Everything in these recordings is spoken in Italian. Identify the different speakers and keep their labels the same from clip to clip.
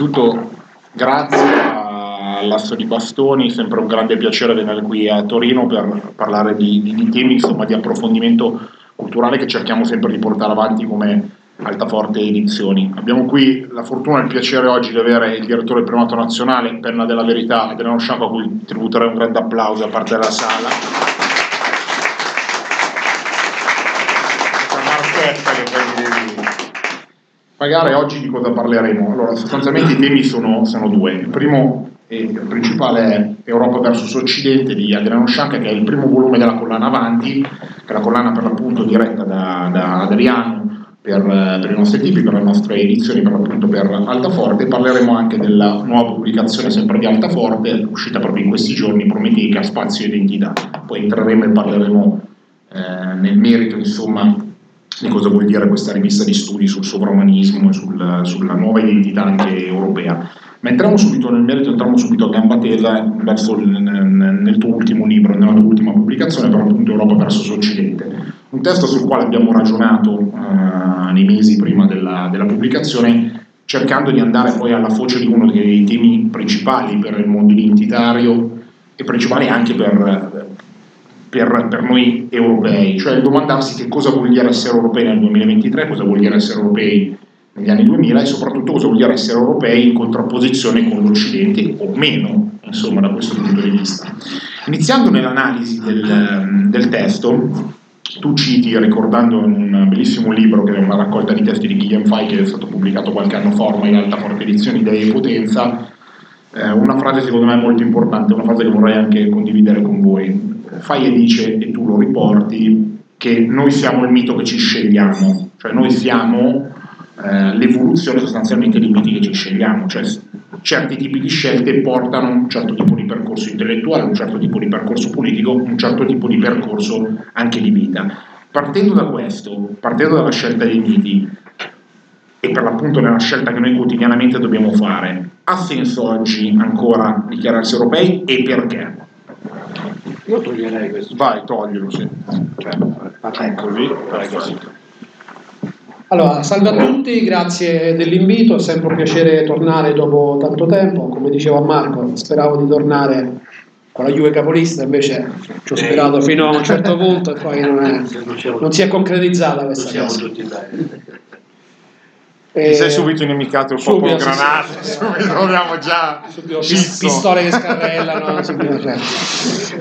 Speaker 1: innanzitutto grazie all'Asso di Bastoni, sempre un grande piacere venire qui a Torino per parlare di, di- di temi insomma, di approfondimento culturale che cerchiamo sempre di portare avanti come Altaforte Edizioni. Abbiamo qui la fortuna e il piacere oggi di avere il direttore del primato nazionale, penna della verità, Adriano Sciacco, a cui tributerei un grande applauso da parte della sala. Marchetta che poi devi pagare oggi di cosa parleremo? Allora, sostanzialmente i temi sono, sono due. Il primo e il principale è Europa versus Occidente di Adriano Sciacca, che è il primo volume della collana Avanti, che è la collana per l'appunto diretta da, da Adriano per, per i nostri tipi, per le nostre edizioni per l'appunto per Altaforte. Parleremo anche della nuova pubblicazione sempre di Altaforte, uscita proprio in questi giorni, Prometeica, Spazio e Identità. Poi entreremo e parleremo eh, nel merito, insomma, di cosa vuol dire questa rivista di studi sul sovraumanismo e sul- sulla nuova identità anche europea. Ma entriamo subito nel merito, entriamo subito a gamba tesa verso il- nel, nel tuo ultimo libro, nella tua ultima pubblicazione, per appunto Europa verso l'Occidente. Un testo sul quale abbiamo ragionato eh, nei mesi prima della, della pubblicazione, cercando di andare poi alla foce di uno dei temi principali per il mondo identitario e principali anche per, per, per noi europei, cioè domandarsi che cosa vuol dire essere europei nel 2023, cosa vuol dire essere europei negli anni 2000 e soprattutto cosa vuol dire essere europei in contrapposizione con l'Occidente o meno, insomma, da questo punto di vista. Iniziando nell'analisi del, del testo, tu citi, ricordando un bellissimo libro che è una raccolta di testi di Guillaume Fay che è stato pubblicato qualche anno fa, ormai in alta forte Idee e Potenza, eh, una frase secondo me molto importante, una frase che vorrei anche condividere con voi. Fai e dice e tu lo riporti che noi siamo il mito che ci scegliamo, cioè noi siamo eh, l'evoluzione sostanzialmente dei miti che ci scegliamo, cioè certi tipi di scelte portano un certo tipo di percorso intellettuale, un certo tipo di percorso politico, un certo tipo di percorso anche di vita. Partendo da questo, partendo dalla scelta dei miti, e per l'appunto nella scelta che noi quotidianamente dobbiamo fare, ha senso oggi ancora dichiararsi europei e perché?
Speaker 2: Io toglierei questo.
Speaker 1: Vai, toglielo, sì.
Speaker 2: Cioè, facciamo così, così.
Speaker 3: Allora, salve a tutti, grazie dell'invito, è sempre un piacere tornare dopo tanto tempo, come diceva Marco, speravo di tornare con la Juve capolista, invece ci ho sperato fino a un certo punto e poi non, è, non si è concretizzata questa cosa.
Speaker 2: Bene.
Speaker 1: Ti sei subito inimicato il popolo
Speaker 3: subito, sì,
Speaker 1: granato,
Speaker 3: sì.
Speaker 1: subito abbiamo già
Speaker 3: subito pistole che scarrellano subito.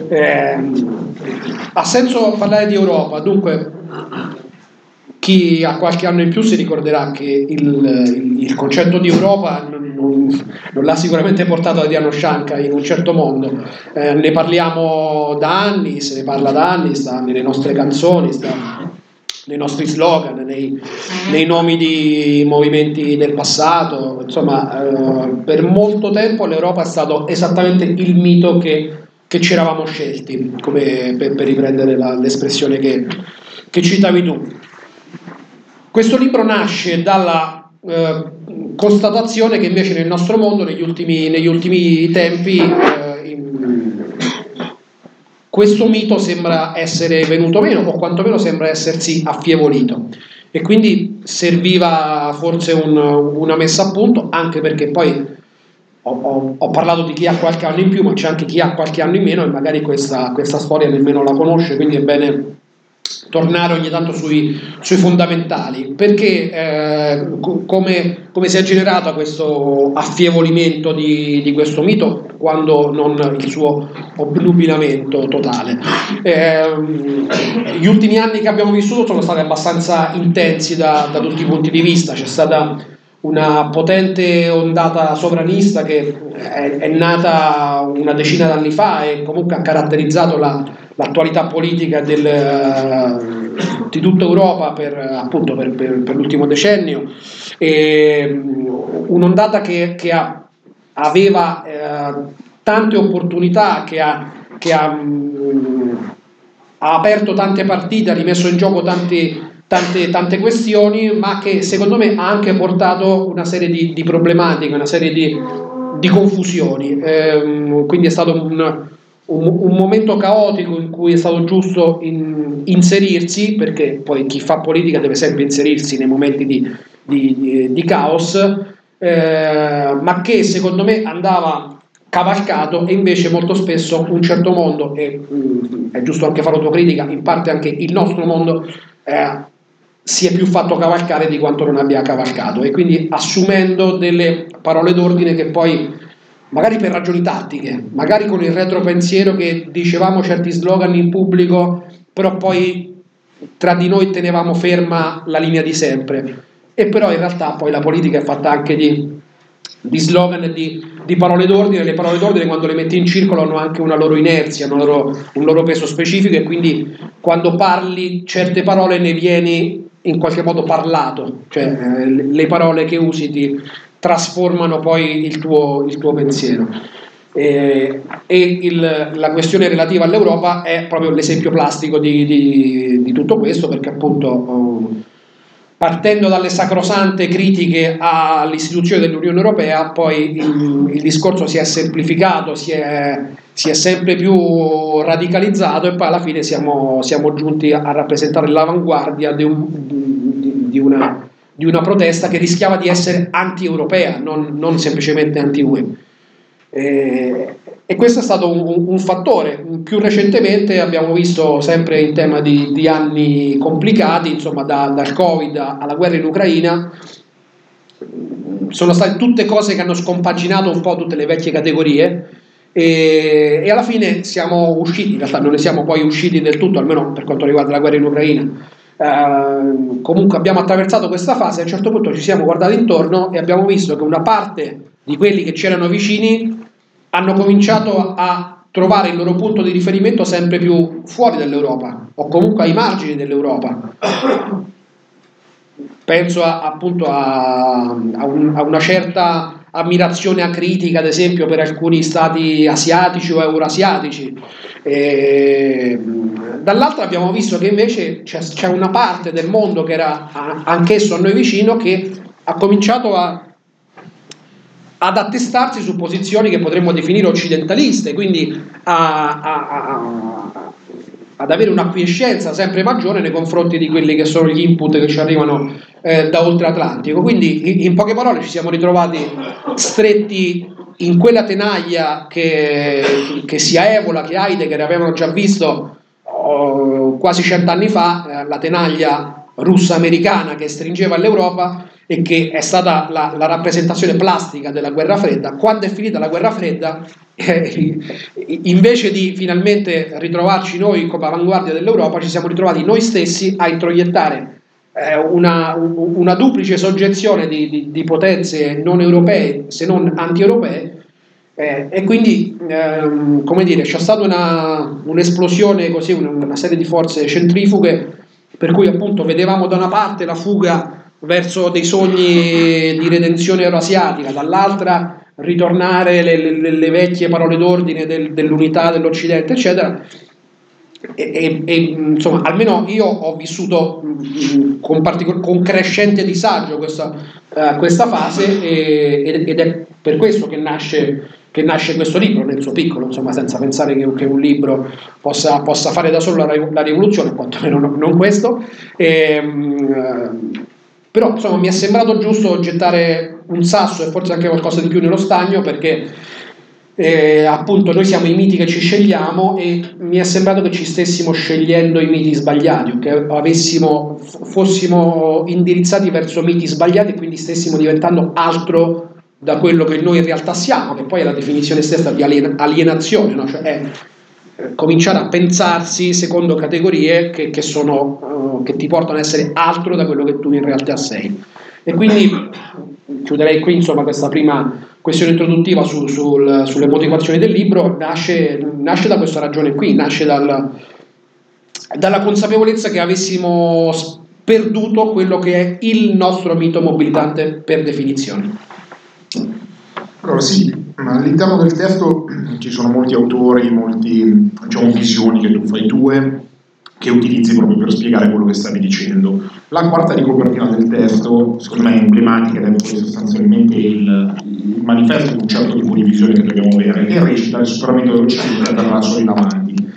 Speaker 3: Ehm, ha senso parlare di Europa dunque chi ha qualche anno in più si ricorderà che il, il- il concetto di Europa non, non- non l'ha sicuramente portato Adriano Scianca in un certo mondo Eh, ne parliamo da anni se ne parla da anni sta nelle nostre canzoni sta nei nostri slogan, nei, nei nomi di movimenti del passato, insomma, eh, per molto tempo l'Europa è stato esattamente il mito che, che ci eravamo scelti, come per, per riprendere la- l'espressione che, che citavi tu. Questo libro nasce dalla eh, constatazione che invece nel nostro mondo, negli ultimi, negli ultimi tempi, eh, in- questo mito sembra essere venuto meno o quantomeno sembra essersi affievolito. E quindi serviva forse un- una messa a punto anche perché poi ho, ho- ho parlato di chi ha qualche anno in più ma c'è anche chi ha qualche anno in meno e magari questa, questa storia nemmeno la conosce quindi è bene tornare ogni tanto sui, sui fondamentali. Perché eh, co- come, come si è generato questo affievolimento di, di questo mito quando non il suo obnubilamento totale? Ehm, gli ultimi anni che abbiamo vissuto sono stati abbastanza intensi da, da tutti i punti di vista. C'è stata una potente ondata sovranista che è, è nata una decina d'anni fa e comunque ha caratterizzato la, l'attualità politica del, eh, di tutta Europa per, appunto, per, per- per l'ultimo decennio. E, mm, un'ondata che, che ha- aveva eh, tante opportunità, che ha, che ha, mm, ha aperto tante partite, ha rimesso in gioco tanti- tante, tante questioni, ma che secondo me ha anche portato una serie di, di problematiche, una serie di, di confusioni. Ehm, quindi è stato un, un- un momento caotico in cui è stato giusto in- inserirsi, perché poi chi fa politica deve sempre inserirsi nei momenti di, di- di- di caos, eh, ma che secondo me andava cavalcato e invece molto spesso un certo mondo, e mm, è giusto anche fare autocritica, in parte anche il nostro mondo, eh, si è più fatto cavalcare di quanto non abbia cavalcato. E quindi assumendo delle parole d'ordine che poi magari per ragioni tattiche, magari con il retropensiero che dicevamo certi slogan in pubblico, però poi tra di noi tenevamo ferma la linea di sempre. E però in realtà poi la politica è fatta anche di, di slogan di, di parole d'ordine. Le parole d'ordine quando le metti in circolo hanno anche una loro inerzia, hanno loro- un loro peso specifico e quindi quando parli certe parole ne vieni in qualche modo parlato, cioè eh, le parole che usi ti trasformano poi il tuo, il tuo pensiero. Eh, e il- la questione relativa all'Europa è proprio l'esempio plastico di, di- di tutto questo perché appunto oh, partendo dalle sacrosante critiche all'istituzione dell'Unione Europea, poi il, il discorso si è semplificato, si è, si è sempre più radicalizzato e poi alla fine siamo, siamo giunti a rappresentare l'avanguardia di, un- di una, di una protesta che rischiava di essere anti-europea, non, non semplicemente anti-UE. E, questo è stato un- un fattore. Più recentemente abbiamo visto, sempre in tema di, di anni complicati, insomma da- dal Covid alla guerra in Ucraina, sono state tutte cose che hanno scompaginato un po' tutte le vecchie categorie e, e alla fine siamo usciti, in realtà non ne siamo poi usciti del tutto, almeno per quanto riguarda la guerra in Ucraina. Eh, comunque abbiamo attraversato questa fase, a un certo punto ci siamo guardati intorno e abbiamo visto che una parte di quelli che c'erano vicini hanno cominciato a trovare il loro punto di riferimento sempre più fuori dall'Europa o comunque ai margini dell'Europa. Penso a, appunto a, a, un, a una certa ammirazione acritica, ad esempio, per alcuni stati asiatici o eurasiatici. E, dall'altra abbiamo visto che invece c'è, c'è, una parte del mondo che era anch'esso a noi vicino che ha cominciato a, ad attestarsi su posizioni che potremmo definire occidentaliste, quindi a, ad avere un'acquiescenza sempre maggiore nei confronti di quelli che sono gli input che ci arrivano eh, da oltre Atlantico. Quindi, in poche parole, ci siamo ritrovati stretti in quella tenaglia che, che sia Evola che Heidegger avevano già visto oh, quasi cent'anni fa, eh, la tenaglia russa-americana che stringeva l'Europa e che è stata la, la, rappresentazione plastica della guerra fredda. Quando è finita la guerra fredda, eh, invece di finalmente ritrovarci noi come avanguardia dell'Europa, ci siamo ritrovati noi stessi a introiettare eh, una, una, duplice soggezione di, di, di, potenze non europee, se non anti-europee, eh, e quindi, ehm, come dire, c'è stata una, un'esplosione, così, una, una serie di forze centrifughe, per cui appunto vedevamo da una parte la fuga verso dei sogni di redenzione euroasiatica, dall'altra ritornare le, le, le vecchie parole d'ordine del, dell'unità dell'Occidente, eccetera. E, e, e, insomma, almeno io ho vissuto con, particol- con crescente disagio questa, uh, questa fase e, ed è per questo che nasce, che nasce, questo libro nel suo piccolo, insomma, senza pensare che, che un libro possa, possa, fare da solo la, la rivoluzione, quantomeno non, non questo. E, um, però insomma mi è sembrato giusto gettare un sasso e forse anche qualcosa di più nello stagno perché eh, appunto noi siamo i miti che ci scegliamo e mi è sembrato che ci stessimo scegliendo i miti sbagliati o che avessimo, fossimo indirizzati verso miti sbagliati e quindi stessimo diventando altro da quello che noi in realtà siamo, che poi è la definizione stessa di alienazione, no? cioè è cominciare a pensarsi secondo categorie che, che, sono, uh, che, ti portano ad essere altro da quello che tu in realtà sei. E quindi chiuderei qui insomma, questa prima questione introduttiva su, sul, sulle motivazioni del libro, nasce, nasce, da questa ragione qui, nasce dal, dalla consapevolezza che avessimo perduto quello che è il nostro mito mobilitante per definizione.
Speaker 1: Allora sì, all'interno del testo ci sono molti autori, molte diciamo, visioni che tu fai tue, che utilizzi proprio per spiegare quello che stavi dicendo. La quarta di copertina del testo, secondo me è emblematica ed è sostanzialmente il, il, manifesto di un certo tipo di visione che dobbiamo avere e recita il superamento dell'Occidente verrà solo in avanti.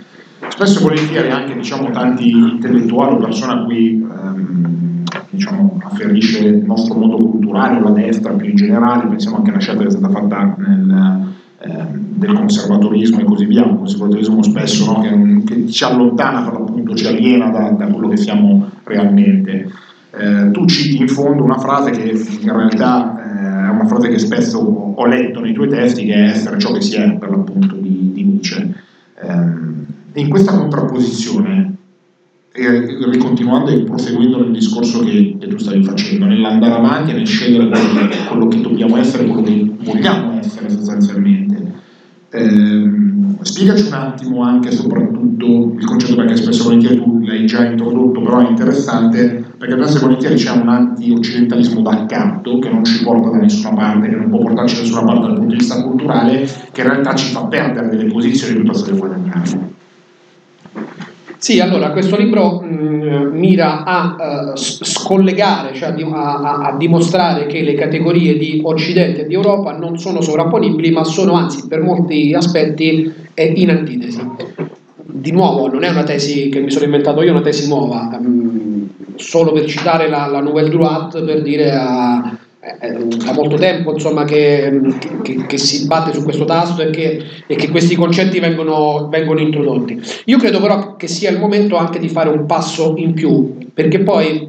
Speaker 1: Spesso e volentieri anche diciamo, tanti intellettuali o persone a cui ehm, diciamo, afferisce il nostro modo culturale la destra più in generale, pensiamo anche a una scelta che è stata fatta nel, eh, del conservatorismo e così via, un conservatorismo spesso no, che, che, ci allontana per l'appunto, ci aliena da, da quello che siamo realmente. Eh, tu citi in fondo una frase che in realtà eh, è una frase che spesso ho letto nei tuoi testi, che è essere ciò che si è per l'appunto di, di Nietzsche. Eh, in questa contrapposizione ricontinuando e proseguendo nel discorso che, che, tu stavi facendo, nell'andare avanti e nel scegliere quello che, quello che dobbiamo essere, quello che vogliamo essere sostanzialmente. Eh, spiegaci un attimo anche soprattutto il concetto perché spesso volentieri tu l'hai già introdotto, però è interessante perché spesso volentieri c'è un anti-occidentalismo d'accatto che non ci porta da nessuna parte, che non può portarci da nessuna parte dal punto di vista culturale, che in realtà ci fa perdere delle posizioni piuttosto che guadagnare.
Speaker 3: Sì, allora questo libro mh, mm, mira a uh, scollegare, cioè a, a, a, dimostrare che le categorie di Occidente e di Europa non sono sovrapponibili, ma sono anzi per molti aspetti eh, in antitesi. Di nuovo, non è una tesi che mi sono inventato io, è una tesi nuova, um, solo per citare la, la Nouvelle Droite, per dire a da molto tempo insomma, che, che, che, si batte su questo tasto e che, e che questi concetti vengono, vengono, introdotti. Io credo però che sia il momento anche di fare un passo in più, perché poi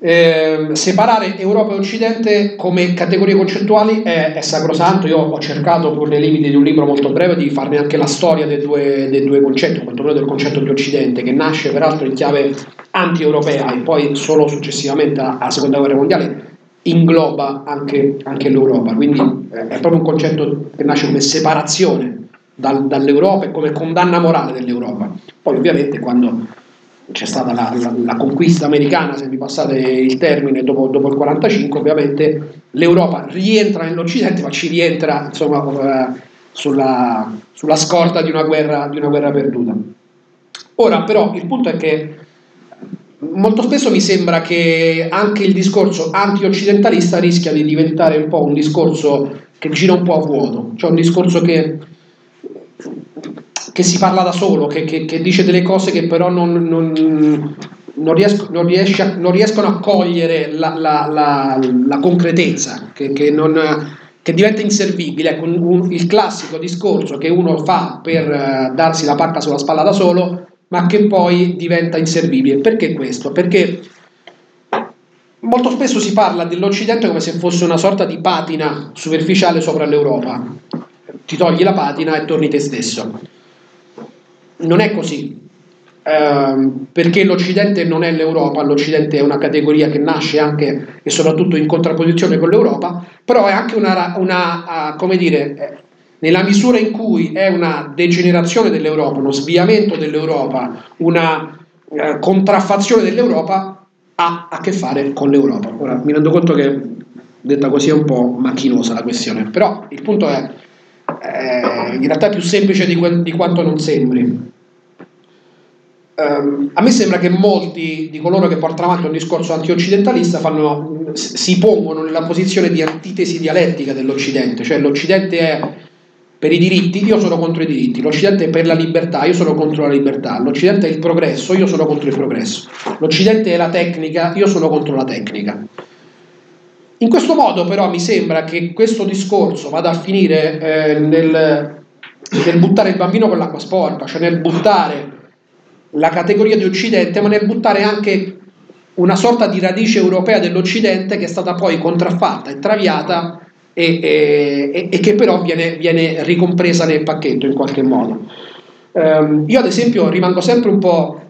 Speaker 3: eh, separare Europa e Occidente come categorie concettuali è, è, sacrosanto. Io ho cercato, pur nei limiti di un libro molto breve, di farne anche la storia dei due, dei due concetti, quantomeno del concetto di Occidente, che nasce peraltro in chiave anti-europea e poi solo successivamente alla Seconda Guerra Mondiale ingloba anche, anche l'Europa, quindi eh, è proprio un concetto che nasce come separazione dal- dall'Europa e come condanna morale dell'Europa. Poi ovviamente quando c'è stata la, la- la conquista americana, se mi passate il termine, dopo, dopo il 45, ovviamente l'Europa rientra nell'Occidente, ma ci rientra insomma, eh, sulla, sulla scorta di una, guerra, di una guerra perduta. Ora però il punto è che molto spesso mi sembra che anche il discorso anti-occidentalista rischia di diventare un po' un discorso che gira un po' a vuoto, cioè un discorso che, che si parla da solo, che, che- che dice delle cose che però non, non- non riesco- non riesce riescono a cogliere la, la- la- la concretezza, che, diventa inservibile. Ecco, un- un- il classico discorso che uno fa per eh, darsi la pacca sulla spalla da solo, ma che poi diventa inservibile. Perché questo? Perché molto spesso si parla dell'Occidente come se fosse una sorta di patina superficiale sopra l'Europa. Ti togli la patina e torni te stesso. Non è così. Ehm, perché l'Occidente non è l'Europa, l'Occidente è una categoria che nasce anche e soprattutto in contrapposizione con l'Europa, però è anche una, una, ah, come dire, eh, nella misura in cui è una degenerazione dell'Europa, uno sviamento dell'Europa, una eh, contraffazione dell'Europa, ha a che fare con l'Europa. Ora mi rendo conto che detta così è un po' macchinosa la questione, però il punto è eh, in realtà è più semplice di, que- di quanto non sembri. Ehm, a me sembra che molti di coloro che portano avanti un discorso anti-occidentalista fanno- si pongono nella posizione di antitesi dialettica dell'Occidente, cioè l'Occidente è per i diritti, io sono contro i diritti, l'Occidente è per la libertà, io sono contro la libertà, l'Occidente è il progresso, io sono contro il progresso, l'Occidente è la tecnica, io sono contro la tecnica. In questo modo però mi sembra che questo discorso vada a finire eh, nel, nel buttare il bambino con l'acqua sporca, cioè nel buttare la categoria di Occidente, ma nel buttare anche una sorta di radice europea dell'Occidente che è stata poi contraffatta e traviata e, e- e- che però viene, viene ricompresa nel pacchetto in qualche modo. Ehm, io ad esempio rimango sempre un po'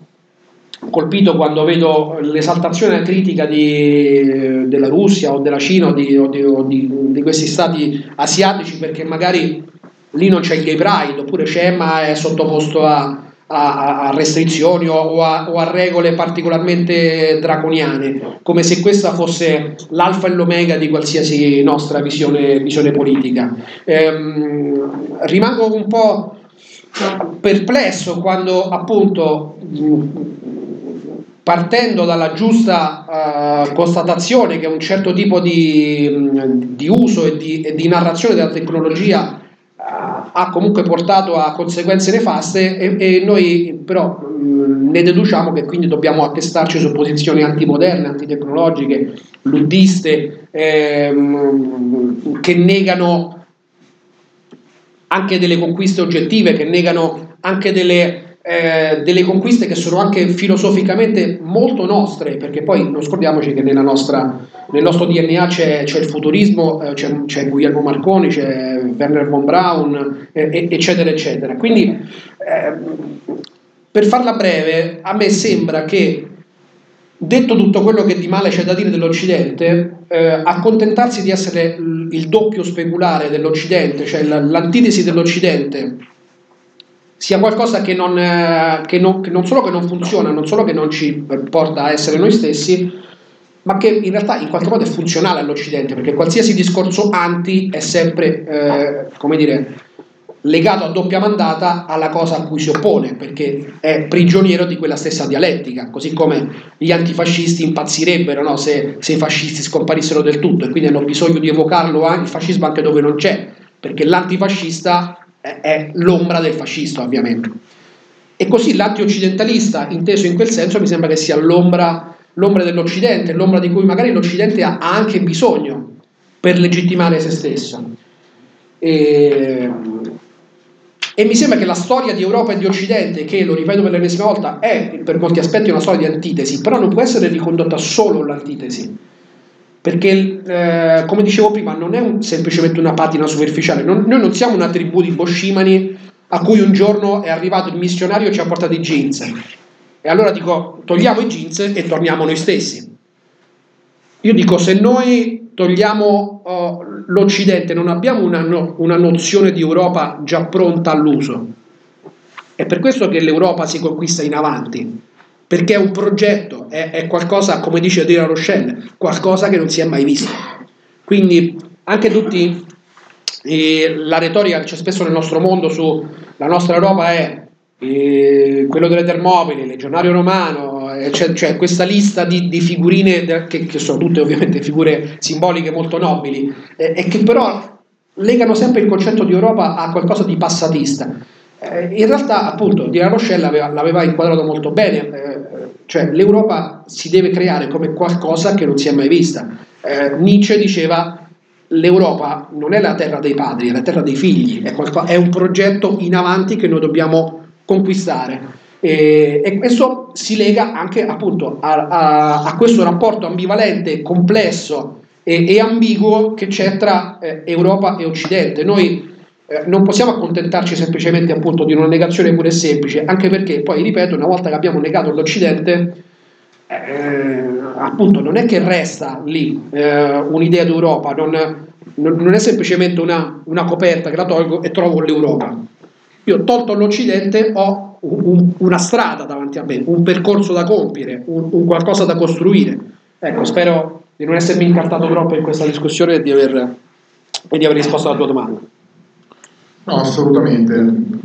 Speaker 3: colpito quando vedo l'esaltazione critica di- della Russia o della Cina o, di, o di- o di questi stati asiatici perché magari lì non c'è il gay pride oppure c'è ma è sottoposto a, a- a restrizioni o, a, o a regole particolarmente draconiane come se questa fosse l'alfa e l'omega di qualsiasi nostra visione, visione politica. Ehm, rimango un po' perplesso quando appunto partendo dalla giusta eh, constatazione che un certo tipo di, di uso e di, e di narrazione della tecnologia ha comunque portato a conseguenze nefaste e, e noi però mh, ne deduciamo che quindi dobbiamo attestarci su posizioni antimoderne, antitecnologiche, luddiste, ehm, che negano anche delle conquiste oggettive, che negano anche delle, eh, delle conquiste che sono anche filosoficamente molto nostre, perché poi non scordiamoci che nostra, nel nostro DNA c'è, c'è il futurismo, eh, c'è, c'è Guglielmo Marconi, c'è Werner von Braun, eh, eccetera, eccetera. Quindi, eh, per farla breve, a me sembra che detto tutto quello che di male c'è da dire dell'Occidente, eh, accontentarsi di essere il doppio speculare dell'Occidente, cioè l'antitesi dell'Occidente, sia qualcosa che non, eh, che non- che non solo che non funziona, non solo che non ci porta a essere noi stessi, ma che in realtà in qualche modo è funzionale all'Occidente, perché qualsiasi discorso anti è sempre, eh, come dire, legato a doppia mandata alla cosa a cui si oppone, perché è prigioniero di quella stessa dialettica, così come gli antifascisti impazzirebbero no, se, se i fascisti scomparissero del tutto e quindi hanno bisogno di evocarlo anche il fascismo anche dove non c'è, perché l'antifascista è, l'ombra del fascista ovviamente. E così l'antioccidentalista, inteso in quel senso, mi sembra che sia l'ombra, l'ombra dell'Occidente, l'ombra di cui magari l'Occidente ha, ha anche bisogno per legittimare se stesso. E, e mi sembra che la storia di Europa e di Occidente, che lo ripeto per l'ennesima volta, è per molti aspetti una storia di antitesi, però non può essere ricondotta solo all'antitesi. Perché, eh, come dicevo prima, non è un- semplicemente una patina superficiale. Non- noi non siamo una tribù di boscimani a cui un giorno è arrivato il missionario e ci ha portato i jeans. E allora dico, togliamo i jeans e torniamo noi stessi. Io dico, se noi togliamo oh, l'Occidente, non abbiamo una, no- una nozione di Europa già pronta all'uso. È per questo che l'Europa si conquista in avanti, perché è un progetto, è, è qualcosa, come dice Adriano Rochelle, qualcosa che non si è mai visto. Quindi anche tutti eh, la retorica che c'è spesso nel nostro mondo su la nostra Europa è eh, quello delle Termopili, il legionario romano, eh, c'è, c'è questa lista di, di figurine de- che, che sono tutte ovviamente figure simboliche molto nobili e che però legano sempre il concetto di Europa a qualcosa di passatista. Eh, in realtà, appunto, Di La Rochelle aveva- l'aveva inquadrato molto bene, eh, cioè l'Europa si deve creare come qualcosa che non si è mai vista. Eh, Nietzsche diceva l'Europa non è la terra dei padri, è la terra dei figli, è, qualco- è un progetto in avanti che noi dobbiamo conquistare. E, e questo si lega anche appunto a, a- a questo rapporto ambivalente, complesso e, e ambiguo che c'è tra eh, Europa e Occidente. Noi eh, non possiamo accontentarci semplicemente appunto di una negazione pure e semplice, anche perché poi, ripeto, una volta che abbiamo negato l'Occidente, eh, appunto non è che resta lì eh, un'idea d'Europa, non, non- è semplicemente una, una coperta che la tolgo e trovo l'Europa. Io tolto l'Occidente, ho un- una strada davanti a me, un percorso da compiere, un, un qualcosa da costruire. Ecco, spero di non essermi incartato troppo in questa discussione e di aver, e di aver risposto alla tua domanda.
Speaker 1: No, assolutamente.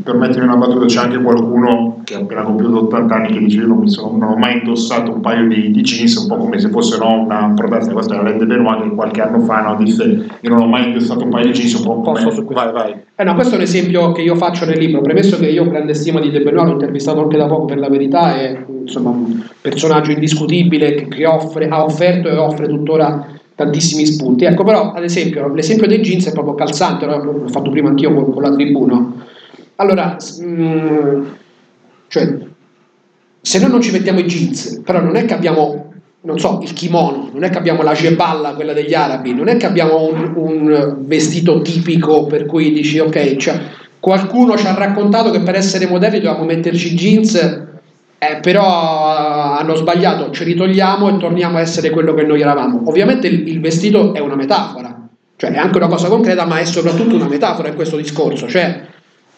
Speaker 1: Permettimi una battuta, c'è anche qualcuno che ha appena compiuto 80 anni che dice io non, mi sono, non ho mai indossato un paio di, di jeans, un po' come se fosse no, una protesta, questa era Lende Benoit che qualche anno fa no, disse io non ho mai indossato un paio di jeans, un po' come...
Speaker 3: Posso su questo?
Speaker 1: Vai, vai.
Speaker 3: Eh no, questo è un esempio che io faccio nel libro, premesso che io ho grande stima di De Benoit, l'ho intervistato anche da poco per la verità, è insomma un personaggio indiscutibile che, che offre, ha offerto e offre tuttora tantissimi spunti. Ecco, però, ad esempio, l'esempio dei jeans è proprio calzante, l'ho fatto prima anch'io con, con la tribuna. Allora, mm, cioè, se noi non ci mettiamo i jeans, però non è che abbiamo, non so, il kimono, non è che abbiamo la geballa, quella degli arabi, non è che abbiamo un, un vestito tipico per cui dici, ok, cioè, qualcuno ci ha raccontato che per essere moderni dovevamo metterci jeans, eh, però eh, hanno sbagliato, ci ritogliamo e torniamo a essere quello che noi eravamo. Ovviamente il, il vestito è una metafora, cioè è anche una cosa concreta, ma è soprattutto una metafora in questo discorso, cioè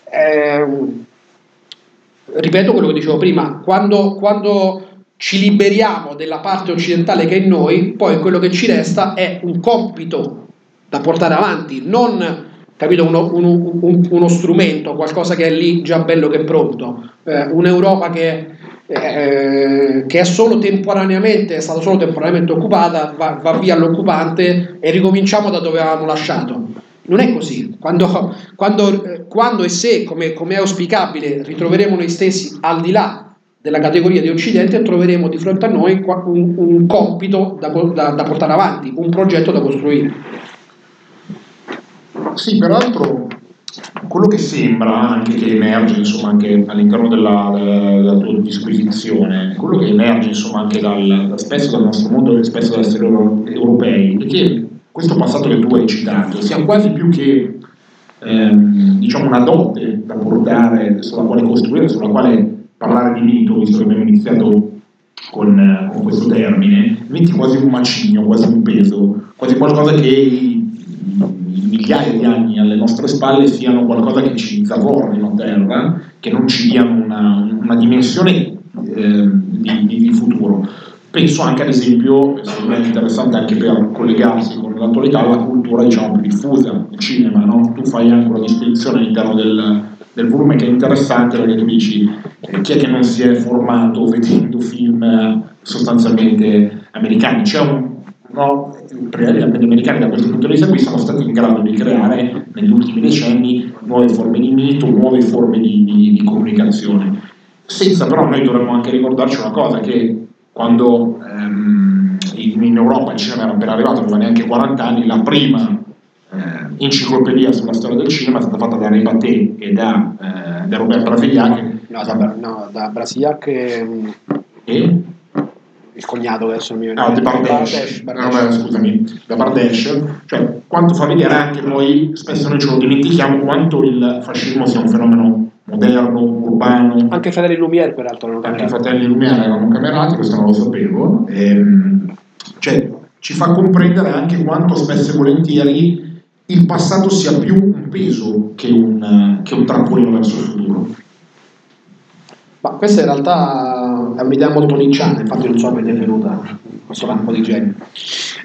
Speaker 3: ehm, ripeto quello che dicevo prima, quando, quando ci liberiamo della parte occidentale che è in noi, poi quello che ci resta è un compito da portare avanti, non capito, uno, uno- un- uno strumento, qualcosa che è lì già bello che pronto, Eh, un'Europa che, eh, che è solo temporaneamente, è stata solo temporaneamente occupata, va, va via l'occupante e ricominciamo da dove avevamo lasciato. Non è così. Quando, quando, quando e se, come, come è auspicabile, ritroveremo noi stessi al di là della categoria di Occidente, troveremo di fronte a noi un, un compito da, da- da portare avanti, un progetto da costruire.
Speaker 1: Sì, peraltro quello che sembra anche che emerge insomma anche all'interno della, della- tua disquisizione, quello che emerge insomma anche dal, da- spesso dal nostro mondo e spesso dagli esseri euro- europei, è che questo passato che tu hai citato sia quasi più che ehm, diciamo una dote da portare, sulla quale costruire, sulla quale parlare di mito, visto che abbiamo iniziato con, con questo termine, diventi quasi un macigno, quasi un peso, quasi qualcosa che migliaia di anni alle nostre spalle siano qualcosa che ci zavornino a terra, che non ci diano una, una dimensione eh, di, di- di futuro. Penso anche ad esempio, secondo me è interessante anche per collegarsi con l'attualità, alla cultura diciamo più diffusa, il cinema, no? tu fai anche una distinzione all'interno del, del volume che è interessante perché tu dici eh, chi è che non si è formato vedendo film eh, sostanzialmente americani? C'è un, no, americani da questo punto di vista qui sono stati in grado di creare negli ultimi decenni nuove forme di mito, nuove forme di, di- di comunicazione. Senza però noi dovremmo anche ricordarci una cosa, che quando ehm, in, in Europa il cinema era appena arrivato, non aveva neanche 40 anni, la prima eh, enciclopedia sulla storia del cinema è stata fatta da Rebaté e da, eh, da Robert Bravigliac.
Speaker 3: No, da, no, da Brasillac mm,
Speaker 1: E?
Speaker 3: Il cognato verso il mio
Speaker 1: No, di Bardesh,
Speaker 3: Bardesh.
Speaker 1: Scusami, da Bardesh, cioè quanto fa vedere anche noi, spesso noi ce lo dimentichiamo, quanto il fascismo sia un fenomeno moderno, urbano,
Speaker 3: Anche i fratelli Lumière, peraltro, non
Speaker 1: anche i fratelli Lumiere erano camerati, questo non lo sapevo, ehm, cioè ci fa comprendere anche quanto spesso e volentieri il passato sia più un peso che un, che un trampolino verso il futuro.
Speaker 3: Ma questa in realtà è un'idea molto nicciana, infatti non so come è venuta questo lampo di genio.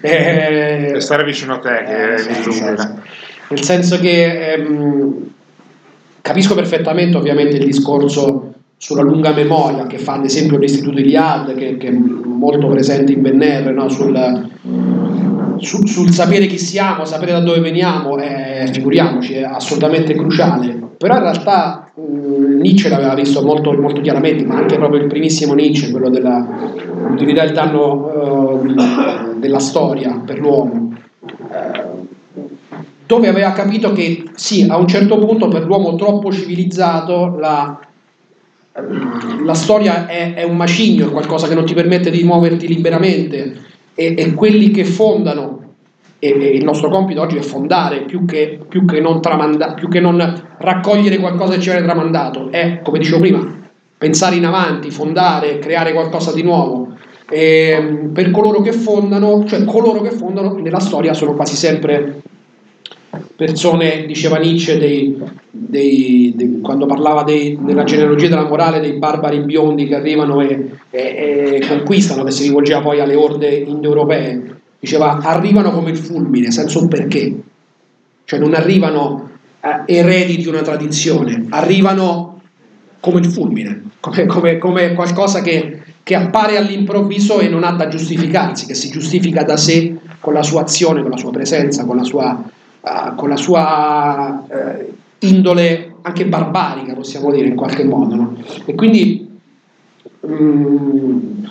Speaker 3: Eh,
Speaker 1: Per stare vicino a te che
Speaker 3: eh, sì, sì, sì. Nel senso che ehm, capisco perfettamente ovviamente il discorso sulla lunga memoria che fa ad esempio l'Istituto Iliad, che, che è molto presente in BNR, no? sul, sul, sul sapere chi siamo, sapere da dove veniamo, eh, figuriamoci, è assolutamente cruciale. Però in realtà Nietzsche l'aveva visto molto, molto chiaramente, ma anche proprio il primissimo Nietzsche, quello dell'utilità e il danno eh, della storia per l'uomo. Eh, dove aveva capito che sì, a un certo punto per l'uomo troppo civilizzato la, la storia è, è un macigno, è qualcosa che non ti permette di muoverti liberamente e, e quelli che fondano, e, e il nostro compito oggi è fondare più che, più che non tramanda- più che non raccogliere qualcosa che ci viene tramandato, è come dicevo prima, pensare in avanti, fondare, creare qualcosa di nuovo. E, per coloro che fondano, cioè coloro che fondano nella storia sono quasi sempre persone, diceva Nietzsche, dei, dei, dei- quando parlava della genealogia della morale dei barbari biondi che arrivano e, e- e conquistano, che si rivolgeva poi alle orde indoeuropee, diceva arrivano come il fulmine, senza un perché, cioè non arrivano eh, eredi di una tradizione, arrivano come il fulmine, come, come- come qualcosa che, che appare all'improvviso e non ha da giustificarsi, che si giustifica da sé con la sua azione, con la sua presenza, con la sua, eh, con la sua eh, indole anche barbarica, possiamo dire in qualche modo. no? E quindi mm,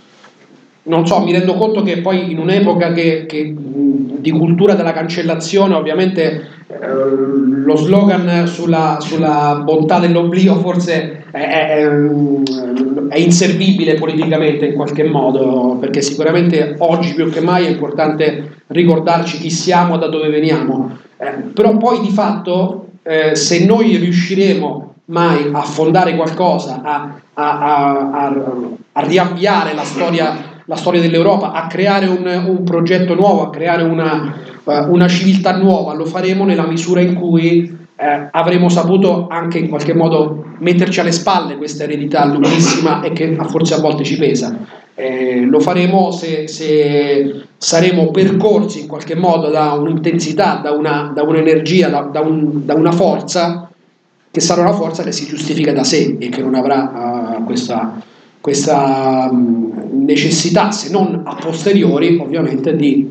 Speaker 3: non so, mi rendo conto che poi in un'epoca che, che, di cultura della cancellazione, ovviamente eh, lo slogan sulla, sulla bontà dell'oblio forse è, è- è, inservibile politicamente in qualche modo, perché sicuramente oggi più che mai è importante ricordarci chi siamo, da dove veniamo. Eh, però poi di fatto, eh, se noi riusciremo mai a fondare qualcosa, a- a- a- a riavviare la storia, la storia dell'Europa, a creare un, un progetto nuovo, a creare una, eh, una civiltà nuova, lo faremo nella misura in cui eh, avremo saputo anche in qualche modo metterci alle spalle questa eredità lunghissima e che forse a volte ci pesa. Eh, lo faremo se, se saremo percorsi in qualche modo da un'intensità, da, una, da un'energia, da, da un- da una forza che sarà una forza che si giustifica da sé e che non avrà eh, questa, questa mh, necessità, se non a posteriori, ovviamente, di,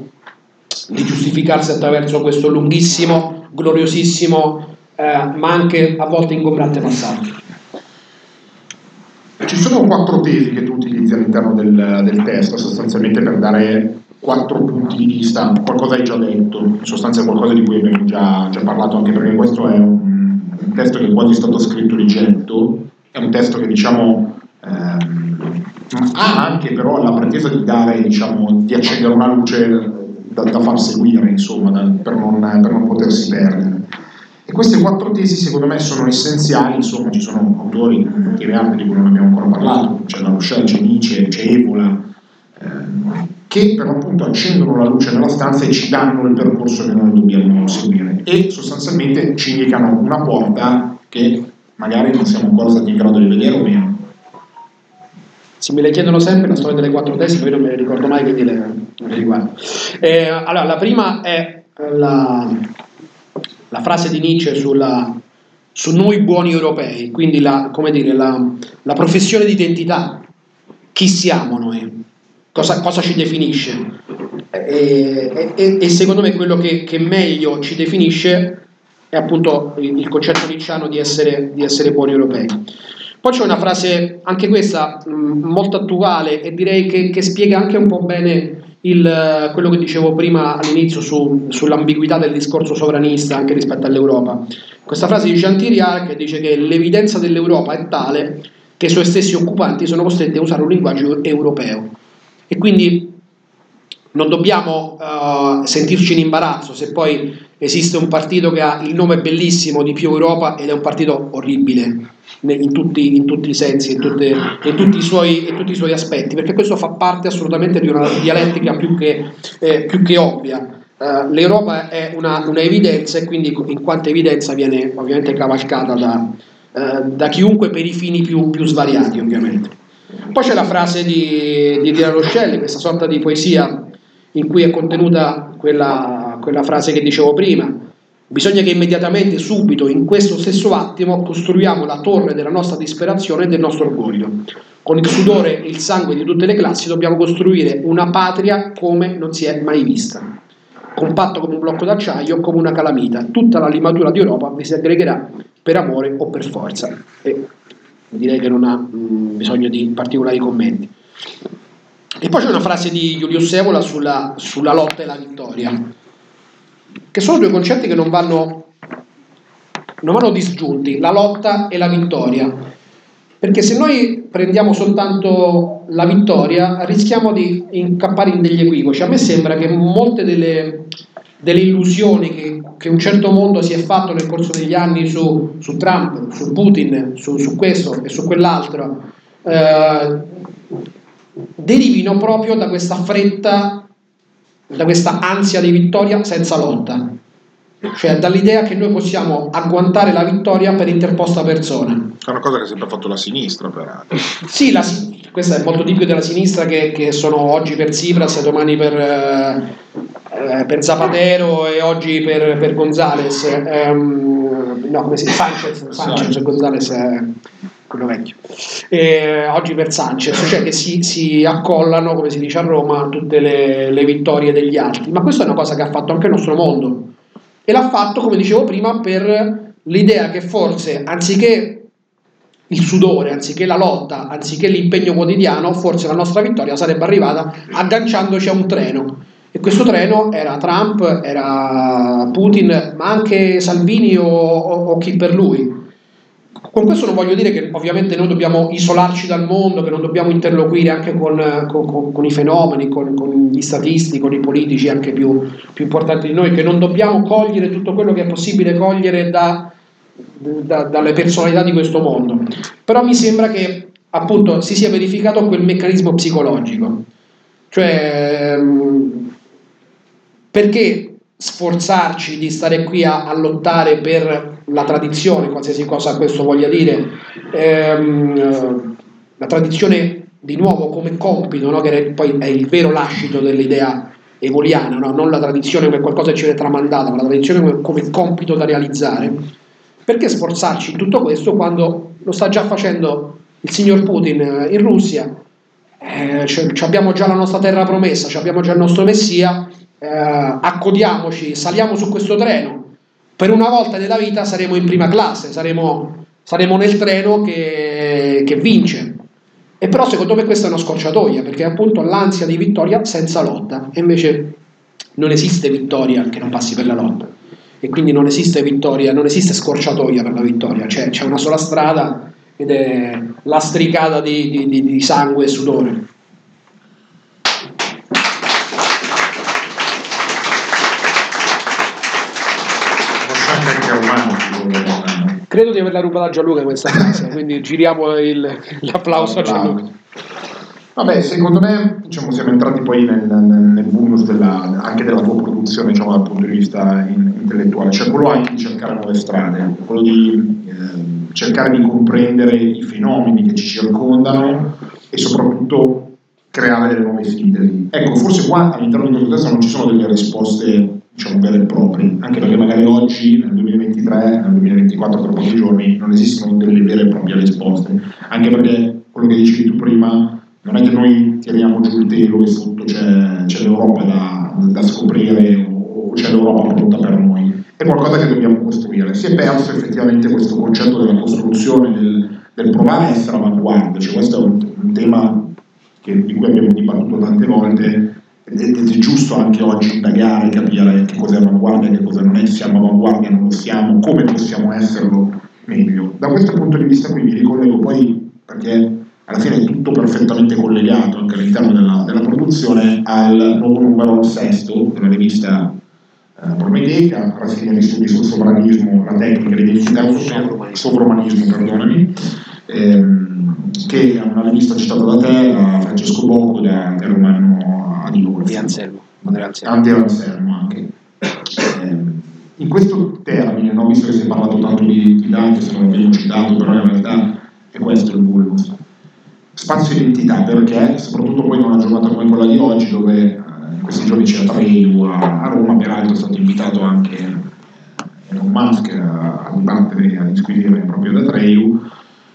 Speaker 3: di giustificarsi attraverso questo lunghissimo, gloriosissimo, eh, ma anche a volte ingombrante passaggio.
Speaker 1: Ci sono quattro tesi che tu utilizzi all'interno del, del testo, sostanzialmente per dare quattro punti di vista, qualcosa hai già detto, in sostanza qualcosa di cui abbiamo già, già parlato, anche perché questo è un, testo che è quasi stato scritto rigetto, è un testo che diciamo ehm, ha anche però la pretesa di dare, diciamo, di accendere una luce da, da far seguire, insomma, da- per, non, per non potersi perdere. E queste quattro tesi secondo me sono essenziali, insomma ci sono autori, altri di cui non abbiamo ancora parlato, c'è La Rochelle, c'è Nietzsche, c'è Evola, ehm, che per appunto accendono la luce nella stanza e ci danno il percorso che noi dobbiamo seguire e sostanzialmente ci indicano una porta che magari non siamo ancora stati in grado di vedere o meno.
Speaker 3: Se me le chiedono sempre la storia delle quattro tesi, poi non me le ricordo mai, quindi le, le riguardo. Eh, allora, la prima è la, la frase di Nietzsche sulla, su noi buoni europei, quindi la, dire, la, la professione di identità. Chi siamo noi? Cosa, cosa ci definisce? E, e- e secondo me quello che, che meglio ci definisce è appunto il, il concetto nicciano di essere, di essere buoni europei. Poi c'è una frase, anche questa, mh, molto attuale e direi che, che spiega anche un po' bene il, eh, quello che dicevo prima all'inizio su- sull'ambiguità del discorso sovranista anche rispetto all'Europa. Questa frase di Jean Thiriard che dice che l'evidenza dell'Europa è tale che i suoi stessi occupanti sono costretti a usare un linguaggio europeo. E quindi non dobbiamo eh, sentirci in imbarazzo se poi esiste un partito che ha il nome bellissimo di più Europa ed è un partito orribile in tutti, in tutti i sensi, in, in tutti i suoi, in tutti i suoi aspetti, perché questo fa parte assolutamente di una dialettica più che, eh, più che ovvia. Eh, L'Europa è una, una evidenza e quindi in quanto evidenza viene ovviamente cavalcata da, eh, da chiunque per i fini più, più svariati ovviamente. Poi c'è la frase di, di Diana Roscelli, questa sorta di poesia in cui è contenuta quella, quella frase che dicevo prima. Bisogna che immediatamente, subito, in questo stesso attimo, costruiamo la torre della nostra disperazione e del nostro orgoglio. Con il sudore e il sangue di tutte le classi dobbiamo costruire una patria come non si è mai vista. Compatto come un blocco d'acciaio, come una calamita. Tutta la limatura di Europa vi si aggregherà per amore o per forza. E direi che non ha mh, bisogno di particolari commenti. E poi c'è una frase di Giulio Evola sulla, sulla lotta e la vittoria, che sono due concetti che non vanno, non vanno disgiunti, la lotta e la vittoria. Perché se noi prendiamo soltanto la vittoria rischiamo di incappare in degli equivoci. A me sembra che molte delle, delle illusioni che, che un certo mondo si è fatto nel corso degli anni su, su Trump, su Putin, su, su questo e su quell'altro, eh, derivino proprio da questa fretta, da questa ansia di vittoria senza lotta, cioè dall'idea che noi possiamo agguantare la vittoria per interposta persona.
Speaker 1: È una cosa che ha sempre fatto la sinistra, peraltro.
Speaker 3: Sì, la, questo è molto tipico della sinistra che, che sono oggi per Tsipras e domani per, eh, per Zapatero e oggi per, per Gonzales. Ehm, no, come si dice? Sanchez, Sanchez Gonzales è quello vecchio. E oggi per Sanchez, cioè che si, si accollano, come si dice a Roma, tutte le, le vittorie degli altri. Ma questa è una cosa che ha fatto anche il nostro mondo. E l'ha fatto, come dicevo prima, per l'idea che forse anziché il sudore, anziché la lotta, anziché l'impegno quotidiano, forse la nostra vittoria sarebbe arrivata agganciandoci a un treno. E questo treno era Trump, era Putin, ma anche Salvini o, o, o chi per lui. Con questo non voglio dire che ovviamente noi dobbiamo isolarci dal mondo, che non dobbiamo interloquire anche con, con- con- i fenomeni, con, con gli statisti, con i politici anche più, più importanti di noi, che non dobbiamo cogliere tutto quello che è possibile cogliere da, da- dalle personalità di questo mondo. Però mi sembra che appunto si sia verificato quel meccanismo psicologico. Cioè, ehm, perché sforzarci di stare qui a, a lottare per la tradizione, qualsiasi cosa questo voglia dire, ehm, la tradizione di nuovo come compito, no? che poi è il vero lascito dell'idea evoliana, no? non la tradizione come qualcosa che ci viene tramandata, ma la tradizione come, come compito da realizzare. Perché sforzarci in tutto questo quando lo sta già facendo il signor Putin eh, in Russia? Eh, c- c- abbiamo già la nostra terra promessa, abbiamo già il nostro messia, eh, accodiamoci, saliamo su questo treno. Per una volta nella vita saremo in prima classe, saremo, saremo nel treno che, che vince. E però secondo me questa è una scorciatoia, perché è appunto l'ansia di vittoria senza lotta. E invece non esiste vittoria che non passi per la lotta. E quindi non esiste vittoria, non esiste scorciatoia per la vittoria, c'è, c'è una sola strada ed è lastricata di- di- di sangue e sudore. Credo di averla rubata a Gianluca questa frase, quindi giriamo il- l'applauso a Gianluca.
Speaker 1: Vabbè, secondo me diciamo, siamo entrati poi nel, nel, vulnus della- anche della tua produzione diciamo, dal punto di vista in- intellettuale, cioè quello anche di cercare nuove strade, quello di ehm, cercare di comprendere i fenomeni che ci circondano e soprattutto creare delle nuove sintesi. Ecco, forse qua all'interno di questo testo non ci sono delle risposte diciamo, vere e proprie, anche perché magari oggi, nel 2023, nel 2024, tra pochi giorni, non esistono delle vere e proprie risposte, anche perché quello che dicevi tu prima, non è che noi tiriamo giù il telo e sotto c'è, c'è l'Europa da, da scoprire o, o c'è l'Europa pronta per noi, è qualcosa che dobbiamo costruire. Si è perso effettivamente questo concetto della costruzione, del, del provare a essere avanguardia, cioè questo è un, un tema che- di cui abbiamo dibattuto tante volte ed è, giusto anche oggi indagare, capire che cos'è avanguardia, che cosa non è, siamo avanguardia, non lo siamo, come possiamo esserlo meglio. Da questo punto di vista qui mi ricollego poi, perché alla fine è tutto perfettamente collegato anche all'interno della, della produzione, al nuovo numero, il sesto, della rivista eh, Prometeica, rassegna di studi sul sovranismo, la tecnica l'identità sovromanismo, perdonami, ehm, che è una rivista citata da te, da Francesco Bocco, da, del romano Adolfo.
Speaker 4: Di Anselmo. Andrea Anselmo.
Speaker 1: Anche. Ehm, in questo termine, no, visto che si è parlato tanto di, di Dante, se non l'abbiamo citato, però in realtà è questo il vulnus. Spazio identità perché, soprattutto poi in una giornata come quella di oggi, dove eh, in questi giorni c'è Atreiu a, a Roma, peraltro è stato invitato anche eh, Elon Musk a, a dibattere, a disquisire proprio da Atreiu,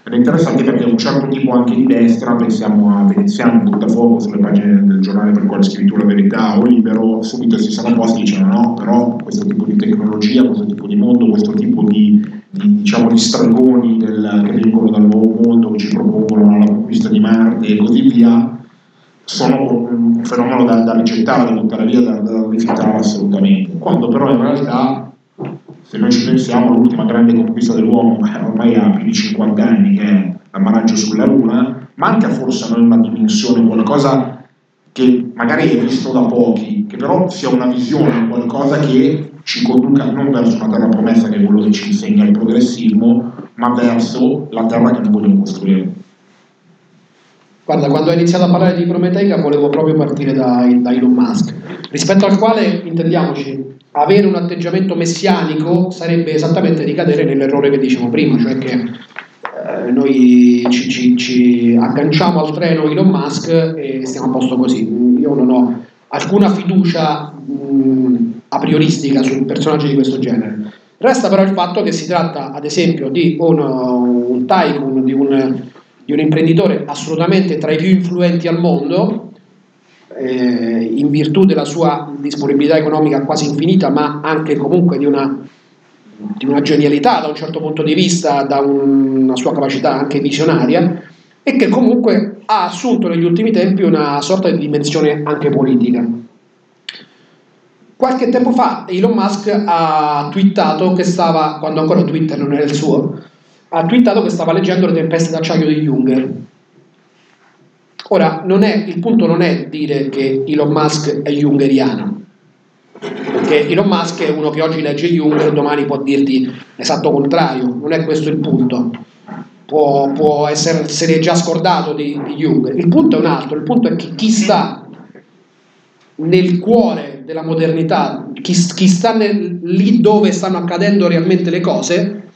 Speaker 1: ed è interessante perché un certo tipo anche di destra, pensiamo a Veneziano, Buttafuoco sulle pagine del giornale per quale scrittura Verità o Libero, subito si sono posti e dicevano no, però questo tipo di tecnologia, questo tipo di mondo, questo tipo di, di, diciamo, di stregoni del, che vengono dal nuovo mondo, che ci propongono la conquista di Marte e così via, sono un fenomeno da, da rigettare, da buttare via, da, da rifiutare assolutamente. Quando però in realtà se noi ci pensiamo, l'ultima grande conquista dell'uomo ormai ha più di 50 anni, che è l'ammaraggio sulla Luna, manca forse a noi una dimensione, qualcosa che magari è visto da pochi, che però sia una visione, qualcosa che ci conduca non verso una terra promessa, che è quello che ci insegna il progressismo, ma verso la terra che noi vogliamo costruire.
Speaker 3: Guarda, quando ho iniziato a parlare di Prometeica volevo proprio partire da, da Elon Musk, rispetto al quale, intendiamoci, avere un atteggiamento messianico sarebbe esattamente ricadere nell'errore che dicevo prima, cioè che eh, noi ci, ci, ci, agganciamo al treno Elon Musk e stiamo a posto così. Io non ho alcuna fiducia mh, a prioristica su personaggi di questo genere. Resta però il fatto che si tratta, ad esempio, di un, un tycoon, di un, di un imprenditore assolutamente tra i più influenti al mondo, eh, in virtù della sua disponibilità economica quasi infinita, ma anche comunque di una, di una genialità da un certo punto di vista, da un, una sua capacità anche visionaria, e che comunque ha assunto negli ultimi tempi una sorta di dimensione anche politica. Qualche tempo fa Elon Musk ha twittato che stava, quando ancora Twitter non era il suo, ha twittato che stava leggendo Le tempeste d'acciaio di Junger Ora, è, il punto non è dire che Elon Musk è jungeriano, perché Elon Musk è uno che oggi legge Junger, domani può dirti l'esatto contrario, non è questo il punto. Può, può essere, già scordato di, di Junger. Il punto è un altro, il punto è che chi sta nel cuore della modernità, chi, chi sta nel, lì dove stanno accadendo realmente le cose,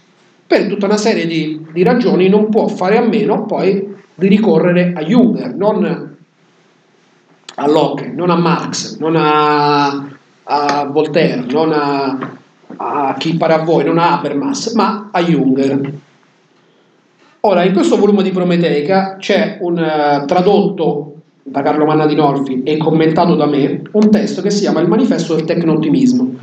Speaker 3: per tutta una serie di, di ragioni non può fare a meno poi di ricorrere a Junger, non a Locke, non a Marx, non a, a Voltaire, non a, a, chi pare a voi, non a Habermas, ma a Junger. Ora, in questo volume di Prometeica c'è un uh, tradotto da Carlo Manna di Norfi e commentato da me un testo che si chiama Il manifesto del tecno-ottimismo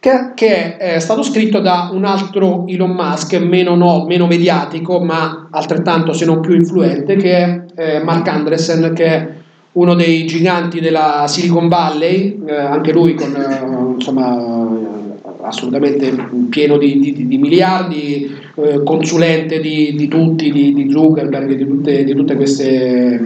Speaker 3: che, che, è stato scritto da un altro Elon Musk, meno, no, meno mediatico, ma altrettanto se non più influente, che è eh, Mark Andresen, che è uno dei giganti della Silicon Valley, eh, anche lui con, eh, insomma, assolutamente pieno di, di, di miliardi, eh, consulente di, di, tutti, di, Zuckerberg, di tutte, di tutte queste,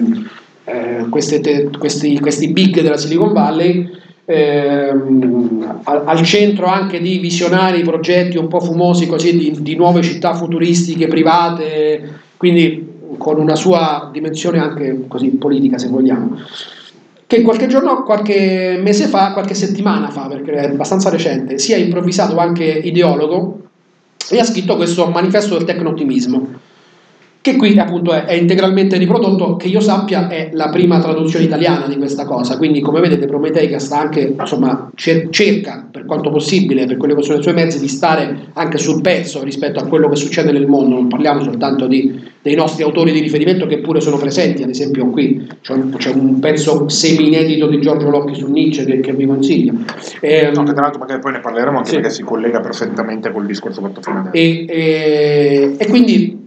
Speaker 3: eh, queste te, questi, questi big della Silicon Valley ehm, al, centro anche di visionari progetti un po' fumosi così di, di, nuove città futuristiche private, quindi con una sua dimensione anche così politica se vogliamo. Che qualche giorno, qualche mese fa, qualche settimana fa, perché è abbastanza recente, si è improvvisato anche ideologo e ha scritto questo manifesto del tecno-ottimismo che qui appunto è, è, integralmente riprodotto, che io sappia è la prima traduzione italiana di questa cosa, quindi come vedete Prometeica sta anche, insomma, cer- cerca per quanto possibile, per quelli che sono i suoi mezzi, di stare anche sul pezzo rispetto a quello che succede nel mondo, non parliamo soltanto di, dei nostri autori di riferimento che pure sono presenti, ad esempio qui c'è un, c'è un pezzo semi-inedito di Giorgio Locchi su Nietzsche che, che vi consiglio.
Speaker 1: Eh, no, che tra l'altro magari poi ne parleremo anche sì. perché si collega perfettamente col discorso fatto
Speaker 3: prima. E, e, e quindi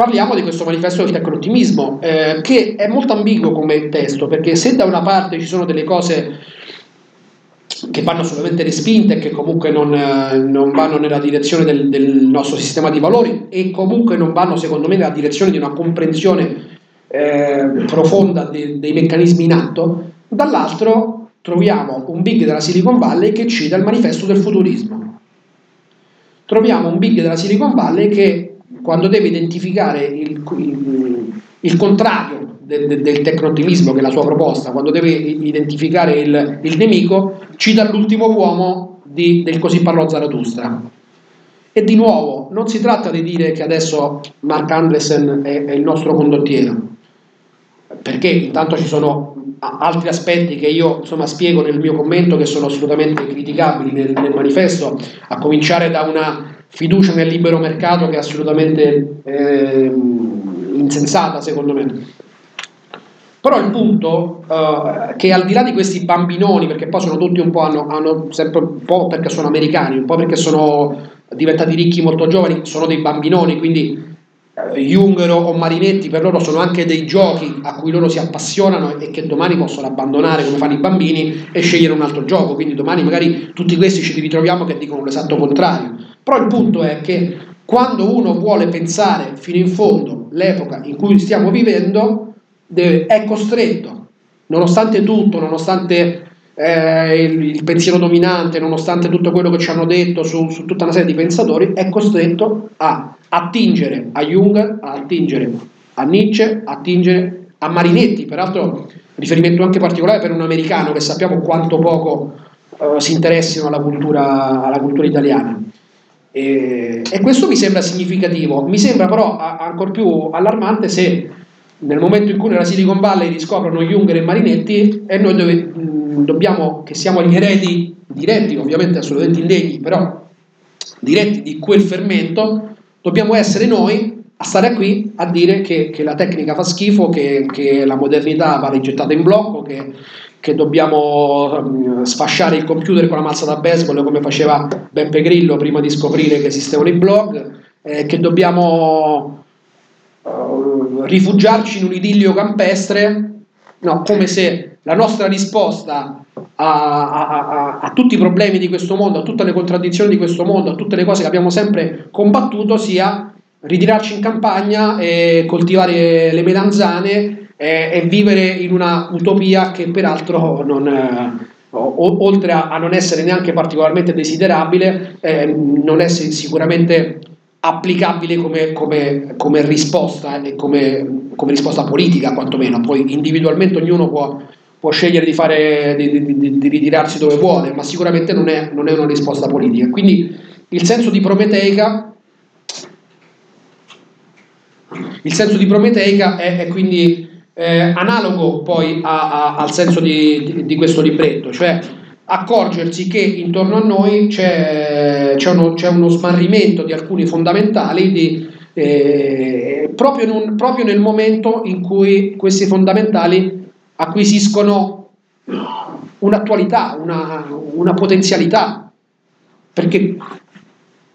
Speaker 3: parliamo di questo manifesto del tecno-ottimismo, eh, che è molto ambiguo come testo, perché se da una parte ci sono delle cose che vanno assolutamente respinte, che comunque non, eh, non vanno nella direzione del, del, nostro sistema di valori e comunque non vanno secondo me nella direzione di una comprensione eh, profonda de, dei meccanismi in atto, dall'altro troviamo un big della Silicon Valley che cita il manifesto del futurismo. Troviamo un big della Silicon Valley che quando deve identificare il, il, il contrario del, del, tecno-ottimismo, che è la sua proposta, quando deve identificare il, il nemico, cita l'ultimo uomo di, del così parlò Zarathustra. E di nuovo, non si tratta di dire che adesso Mark Andresen è, è il nostro condottiero, perché intanto ci sono altri aspetti che io insomma, spiego nel mio commento che sono assolutamente criticabili nel, nel, manifesto, a cominciare da una fiducia nel libero mercato che è assolutamente eh, insensata secondo me. Però il punto uh, che al di là di questi bambinoni, perché poi sono tutti un po', hanno, hanno sempre un po' perché sono americani, un po' perché sono diventati ricchi molto giovani, sono dei bambinoni, quindi uh, Jungero o Marinetti per loro sono anche dei giochi a cui loro si appassionano e che domani possono abbandonare come fanno i bambini e scegliere un altro gioco, quindi domani magari tutti questi ci ritroviamo che dicono l'esatto contrario. Però il punto è che quando uno vuole pensare fino in fondo l'epoca in cui stiamo vivendo, deve, è costretto, nonostante tutto, nonostante eh, il, il, pensiero dominante, nonostante tutto quello che ci hanno detto su, su, tutta una serie di pensatori, è costretto a attingere a Jung, a attingere a Nietzsche, a attingere a Marinetti, peraltro riferimento anche particolare per un americano che sappiamo quanto poco eh, si interessino alla cultura, alla cultura italiana. E, e, questo mi sembra significativo, mi sembra però ancora più allarmante se nel momento in cui nella Silicon Valley riscoprono Junger e Marinetti e noi dove, mh, dobbiamo, che siamo gli eredi diretti, ovviamente assolutamente indegni, però diretti di quel fermento, dobbiamo essere noi a stare qui a dire che, che la tecnica fa schifo, che, che, la modernità va rigettata in blocco, che, che dobbiamo um, sfasciare il computer con la mazza da baseball come faceva Beppe Grillo prima di scoprire che esistevano i blog, eh, che dobbiamo uh, rifugiarci in un idillio campestre, no, come se la nostra risposta a, a, a, a, tutti i problemi di questo mondo, a tutte le contraddizioni di questo mondo, a tutte le cose che abbiamo sempre combattuto sia ritirarci in campagna e coltivare le melanzane e, e vivere in una utopia che peraltro non, eh, oltre a, non essere neanche particolarmente desiderabile, eh, non è sicuramente applicabile come, come, come risposta e come, come, risposta politica quantomeno, poi individualmente ognuno può, può scegliere di, fare, di, di, di, ritirarsi dove vuole, ma sicuramente non è, non è, una risposta politica. Quindi il senso di Prometeica, il senso di Prometeica è, è quindi eh, analogo poi a, a, al senso di, questo libretto, cioè accorgersi che intorno a noi c'è, c'è, uno, c'è uno, smarrimento di alcuni fondamentali di, eh, proprio, un, proprio, nel momento in cui questi fondamentali acquisiscono un'attualità, una, una potenzialità. Perché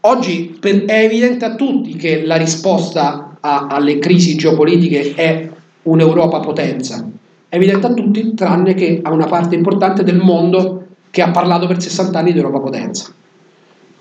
Speaker 3: oggi è evidente a tutti che la risposta a, alle crisi geopolitiche è un'Europa potenza. È evidente a tutti, tranne che a una parte importante del mondo che ha parlato per 60 anni di Europa potenza.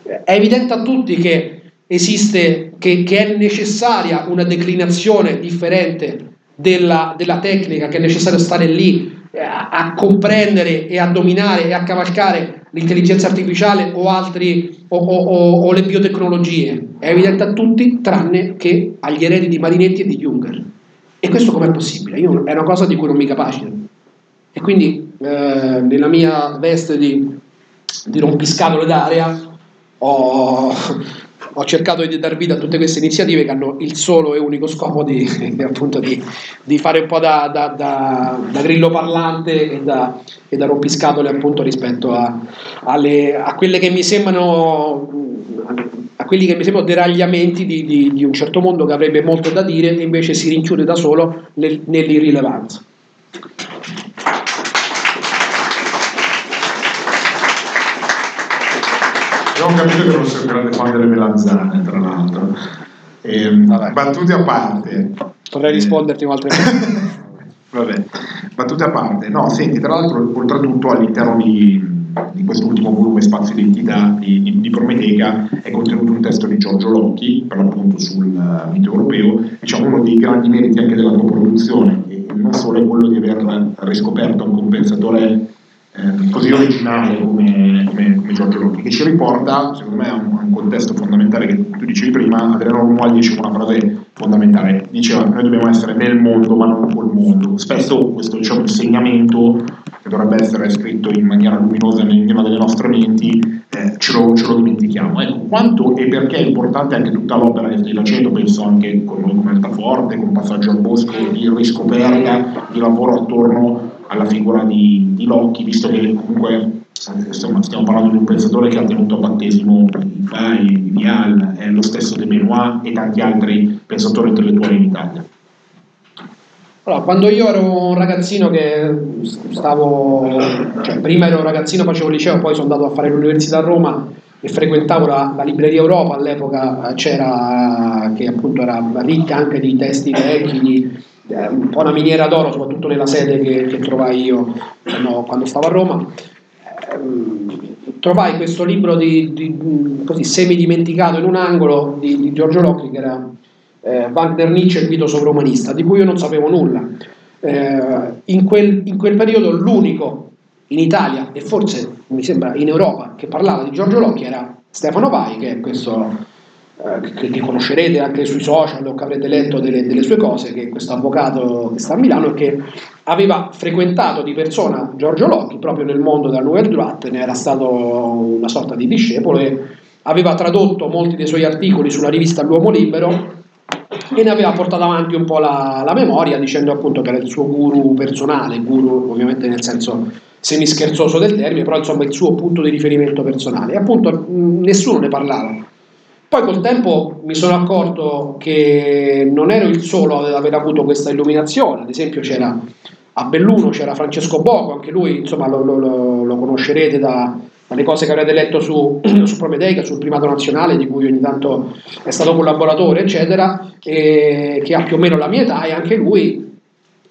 Speaker 3: È evidente a tutti che esiste, che, che è necessaria una declinazione differente della, della, tecnica, che è necessario stare lì eh, a, a, comprendere e a dominare e a cavalcare l'intelligenza artificiale o, altri, o, o, o le biotecnologie. È evidente a tutti, tranne che agli eredi di Marinetti e di Juncker. E questo com'è possibile? Io, è una cosa di cui non mi capacito. E quindi eh, nella mia veste di, di rompiscatole d'aria ho, ho, cercato di dar vita a tutte queste iniziative che hanno il solo e unico scopo di, di, di fare un po' da, da, da, da grillo parlante e da, e rompiscatole appunto rispetto a, alle, a quelle che mi sembrano a quelli che mi sembrano deragliamenti di, di, di, un certo mondo che avrebbe molto da dire e invece si rinchiude da solo nel, nell'irrilevanza.
Speaker 1: Abbiamo capito che non sei un grande fan delle melanzane, tra l'altro. Eh, battute a parte.
Speaker 3: Potrei risponderti un'altra volta.
Speaker 1: Vabbè, battute a parte. No, senti, tra l'altro, oltretutto all'interno di, di questo ultimo volume Spazio Identità di, di, di Prometeica è contenuto un testo di Giorgio Locchi, per l'appunto sul mito europeo, diciamo uno dei grandi meriti anche della tua produzione, e non solo è quello di aver riscoperto un compensatore eh, così originale come, come, come Giorgio Locchi, che ci riporta, secondo me, a un, a un contesto fondamentale che tu dicevi prima, Adriano Romualdi diceva una frase fondamentale, diceva noi dobbiamo essere nel mondo ma non col mondo. Spesso questo diciamo, insegnamento, che dovrebbe essere scritto in maniera luminosa nell'interno delle nostre menti, eh, ce, lo, ce, lo, dimentichiamo. Ecco, quanto e perché è importante anche tutta l'opera stai facendo, penso anche con come Altaforte, con Passaggio al Bosco, di riscoperta, di lavoro attorno alla figura di, di Locchi, visto che comunque insomma, stiamo parlando di un pensatore che ha tenuto a battesimo Fai, Vial, è lo stesso De Benoit e tanti altri pensatori intellettuali in Italia.
Speaker 3: Allora, quando io ero un ragazzino che stavo, cioè prima ero un ragazzino, facevo liceo, poi sono andato a fare l'università a Roma e frequentavo la, la libreria Europa, all'epoca c'era, che appunto era ricca anche di testi vecchi, di, eh, un po' una miniera d'oro, soprattutto nella sede che, che trovai io quando, quando, stavo a Roma. Eh, trovai questo libro di, di, così semi-dimenticato in un angolo di, di Giorgio Locchi, che era eh, Wagner Nietzsche, il mito sovromanista, di cui io non sapevo nulla. Eh, in, quel, in quel periodo l'unico in Italia e forse mi sembra in Europa che parlava di Giorgio Locchi era Stefano Vai, che è questo che, che, conoscerete anche sui social o che avrete letto delle, delle, sue cose, che è questo avvocato che sta a Milano e che aveva frequentato di persona Giorgio Locchi proprio nel mondo della Nouvelle Droite, ne era stato una sorta di discepolo e aveva tradotto molti dei suoi articoli sulla rivista L'Uomo Libero e ne aveva portato avanti un po' la, la memoria dicendo appunto che era il suo guru personale, guru ovviamente nel senso semischerzoso del termine, però insomma il suo punto di riferimento personale. E appunto nessuno ne parlava poi col tempo mi sono accorto che non ero il solo ad aver avuto questa illuminazione, ad esempio c'era a Belluno c'era Francesco Boco, anche lui insomma lo, lo, lo conoscerete da, dalle cose che avrete letto su, su Prometeica, sul primato nazionale di cui ogni tanto è stato collaboratore eccetera, che ha più o meno la mia età e anche lui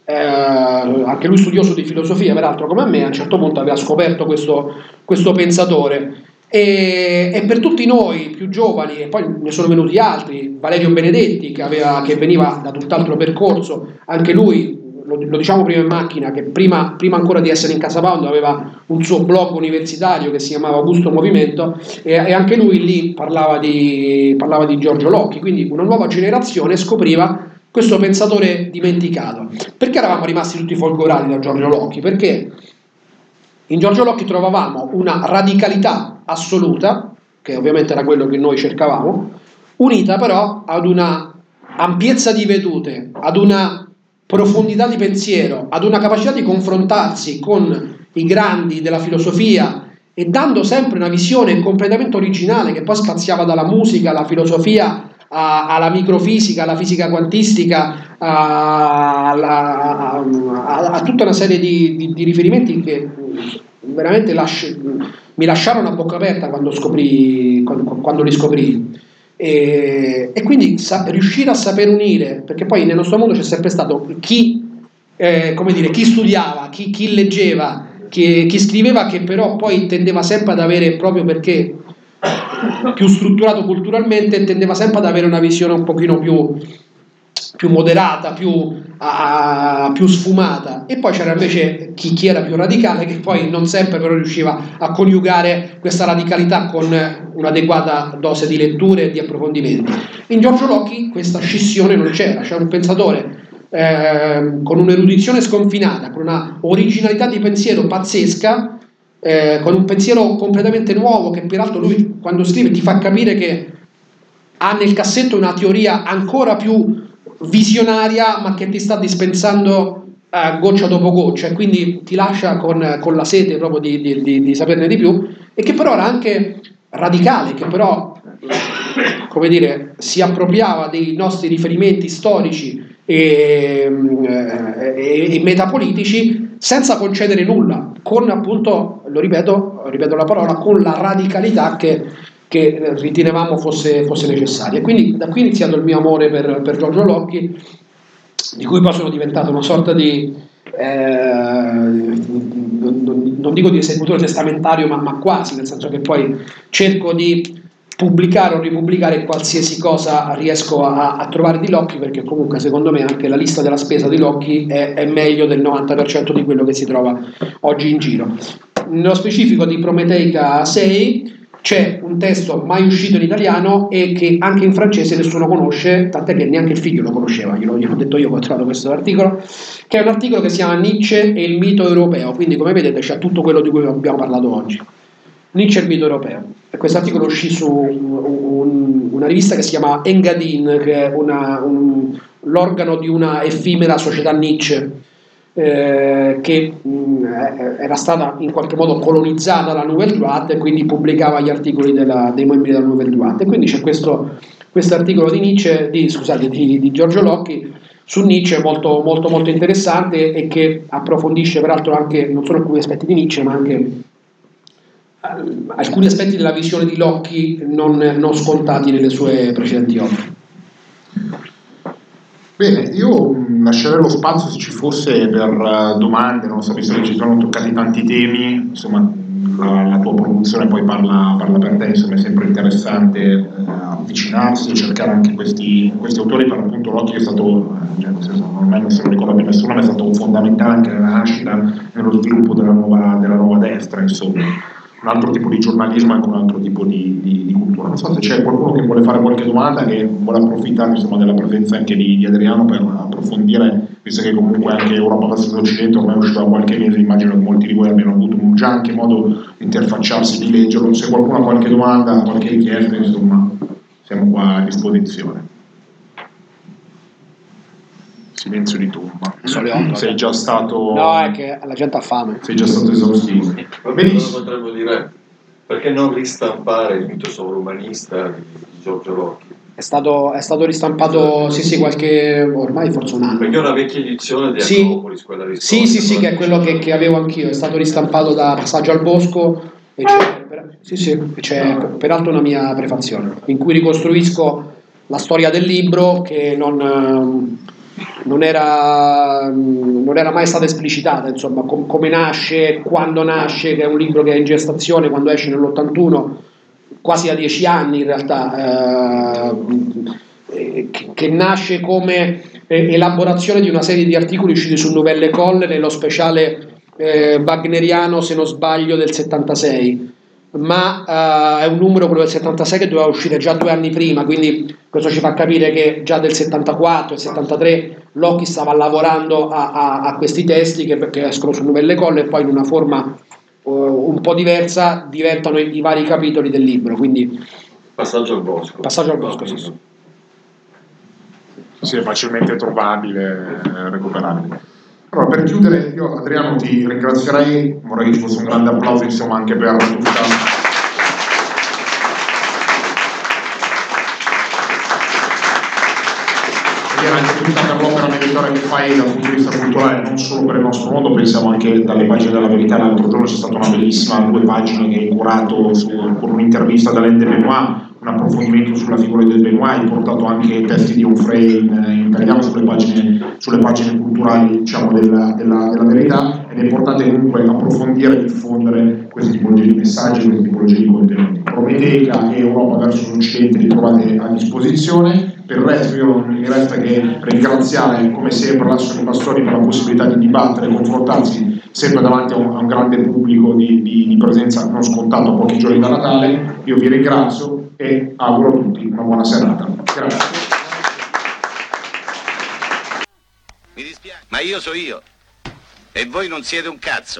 Speaker 3: eh, anche lui studioso di filosofia, peraltro come me, a un certo punto aveva scoperto questo, questo pensatore e, e, per tutti noi più giovani, e poi ne sono venuti altri, Valerio Benedetti che, aveva, che veniva da tutt'altro percorso, anche lui, lo, lo diciamo prima in macchina, che prima, prima, ancora di essere in Casa Pound aveva un suo blog universitario che si chiamava Augusto Movimento e, e anche lui lì parlava di, parlava di Giorgio Locchi, quindi una nuova generazione scopriva questo pensatore dimenticato. Perché eravamo rimasti tutti folgorati da Giorgio Locchi? Perché in Giorgio Locchi trovavamo una radicalità assoluta, che ovviamente era quello che noi cercavamo, unita però ad una ampiezza di vedute, ad una profondità di pensiero, ad una capacità di confrontarsi con i grandi della filosofia e dando sempre una visione completamente originale che poi spaziava dalla musica alla filosofia a, alla microfisica, alla fisica quantistica, a, a, a tutta una serie di, di, di riferimenti che veramente lasci, mi lasciarono a bocca aperta quando, scoprì, quando, quando li scoprì. E, e quindi sa, riuscire a saper unire, perché poi nel nostro mondo c'è sempre stato chi, eh, dire, chi studiava, chi, chi leggeva, chi, chi, scriveva, che però poi tendeva sempre ad avere, proprio perché più strutturato culturalmente, tendeva sempre ad avere una visione un pochino più, più moderata, più a, più sfumata e poi c'era invece chi, chi, era più radicale che poi non sempre però riusciva a coniugare questa radicalità con un'adeguata dose di letture e di approfondimenti. In Giorgio Locchi questa scissione non c'era, c'era un pensatore eh, con un'erudizione sconfinata, con una originalità di pensiero pazzesca, eh, con un pensiero completamente nuovo che peraltro lui quando scrive ti fa capire che ha nel cassetto una teoria ancora più visionaria ma che ti sta dispensando eh, goccia dopo goccia e quindi ti lascia con, con la sete proprio di, di, di, di, saperne di più e che però era anche radicale, che però come dire, si appropriava dei nostri riferimenti storici e, eh, e, e metapolitici senza concedere nulla, con appunto, lo ripeto, ripeto la parola, con la radicalità che che ritenevamo fosse, fosse necessaria. Quindi da qui è iniziato il mio amore per, per Giorgio Locchi, di cui poi sono diventato una sorta di, eh, non dico di esecutore testamentario, ma, ma, quasi, nel senso che poi cerco di pubblicare o ripubblicare qualsiasi cosa riesco a, a trovare di Locchi, perché comunque secondo me anche la lista della spesa di Locchi è, è meglio del 90% di quello che si trova oggi in giro. nello specifico di Prometeica 6 c'è un testo mai uscito in italiano e che anche in francese nessuno conosce, tant'è che neanche il figlio lo conosceva, glielo, gliel'ho detto io che ho trovato questo articolo, che è un articolo che si chiama Nietzsche e il mito europeo, quindi come vedete c'è tutto quello di cui abbiamo parlato oggi. Nietzsche e il mito europeo. E questo articolo uscì su un- un- una rivista che si chiama Engadin, che è una- un- l'organo di una effimera società Nietzsche, eh, che mh, eh, era stata in qualche modo colonizzata dalla Nouvelle Droite e quindi pubblicava gli articoli della- dei membri della Nouvelle Droite. E quindi c'è questo articolo di di, di Giorgio Locchi su Nietzsche molto, molto, molto interessante e che approfondisce peraltro anche non solo alcuni aspetti di Nietzsche, ma anche eh, alcuni aspetti della visione di Locchi non, non scontati nelle sue precedenti opere.
Speaker 1: Bene, io lascerei lo spazio se ci fosse per eh, domande, non so, visto che ci sono toccati tanti temi, insomma la, la tua produzione poi parla, parla per te, insomma è sempre interessante eh, avvicinarsi e cercare anche questi, questi autori, per appunto Locchi è stato, eh, cioè, senso, non, è, non se lo ricorda più nessuno, ma è stato fondamentale anche nella nascita, nello sviluppo della nuova, della nuova destra, insomma un altro tipo di giornalismo e un altro tipo di, di- di cultura. Non so se c'è qualcuno che vuole fare qualche domanda, che vuole approfittare insomma, della presenza anche di, di Adriano per approfondire, visto che comunque anche Europa verso l'Occidente ormai è uscito da qualche mese, immagino che molti di voi abbiano avuto già anche modo di interfacciarsi, di leggerlo. Se qualcuno ha qualche domanda, qualche richiesta, insomma, siamo qua a disposizione. Silenzio di tomba.
Speaker 3: Otto,
Speaker 1: Sei già stato,
Speaker 3: No, è che la gente ha fame.
Speaker 1: sei già stato esaustivo.
Speaker 4: Cosa
Speaker 1: Benissimo.
Speaker 4: potremmo dire? Perché non ristampare il mito sovrumanista di Giorgio Locchi?
Speaker 3: È stato, è stato ristampato, sì, sì, qualche, ormai forse un
Speaker 4: Perché è
Speaker 3: anno.
Speaker 4: una vecchia edizione di
Speaker 3: Sì.
Speaker 4: Acropolis, quella di
Speaker 3: Sì, sì, sì, che è quello che, che avevo anch'io, è stato ristampato da Passaggio al Bosco e c'è, per- sì, sì, c'è peraltro una mia prefazione in cui ricostruisco la storia del libro che non, ehm, non era, non era mai stata esplicitata, insomma, com- come nasce, quando nasce, che è un libro che è in gestazione, quando esce nell'81, quasi da dieci anni in realtà, eh, che, che nasce come eh, elaborazione di una serie di articoli usciti su Novelle Colle nello speciale eh, wagneriano, se non sbaglio, del 76 ma eh, è un numero quello del 76 che doveva uscire già due anni prima, quindi questo ci fa capire che già del 74 e 73 Locchi stava lavorando a, a- a questi testi che, che escono su Novelle Colle e poi in una forma eh, un po' diversa diventano i, i vari capitoli del libro, quindi
Speaker 4: Passaggio al bosco.
Speaker 3: Passaggio al bosco, sì, sì.
Speaker 1: Sì, è facilmente trovabile, eh, recuperabile. Allora, per chiudere, io Adriano ti ringrazierei, vorrei che ci fosse un grande applauso insomma anche per tutta... e anche tutta per l'opera meritoria che fai dal punto di vista culturale, non solo per il nostro mondo, pensiamo anche dalle pagine della verità. L'altro giorno c'è stata una bellissima due pagine che hai curato su, con un'intervista da Alain de Benoit, un approfondimento sulla figura del Benoit, hai portato anche testi di Onfray in italiano sulle pagine, sulle pagine culturali diciamo, della, della- della verità ed è importante comunque approfondire e diffondere queste tipologie di messaggi, queste tipologie di contenuti. Prometeica e Europa verso l'Occidente li trovate a disposizione. Per il resto io non mi resta che ringraziare come sempre l'Associazione Pastori per la possibilità di dibattere e confrontarsi sempre davanti a un, a un grande pubblico di, di- di presenza non scontato pochi giorni da Natale. Io vi ringrazio e auguro a tutti una buona serata. Grazie.
Speaker 5: Mi dispiace, ma io so io. E voi non siete un cazzo.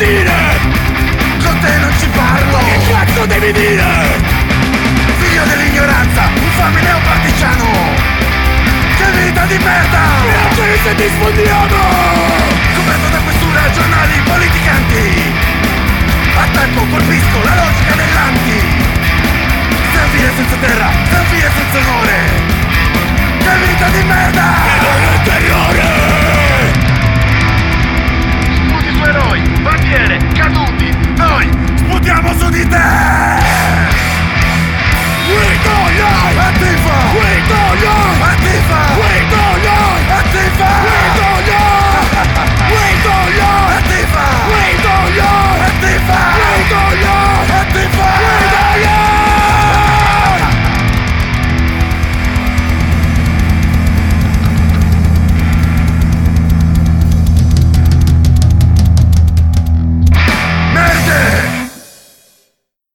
Speaker 6: dire? Con te non ci parlo. Che cazzo devi dire? Figlio dell'ignoranza Un famineo partigiano Che vita di merda. Piangere se ti sfondiamo. Coperto da questura giornali politicanti. Attacco, colpisco la logica dell'anti. Servire senza terra Servire senza onore. Che vita di merda. Terrore, terrore bandiere, caduti, noi sputiamo su di te! We go young, Antifa! We go young, Antifa! We go young, Antifa!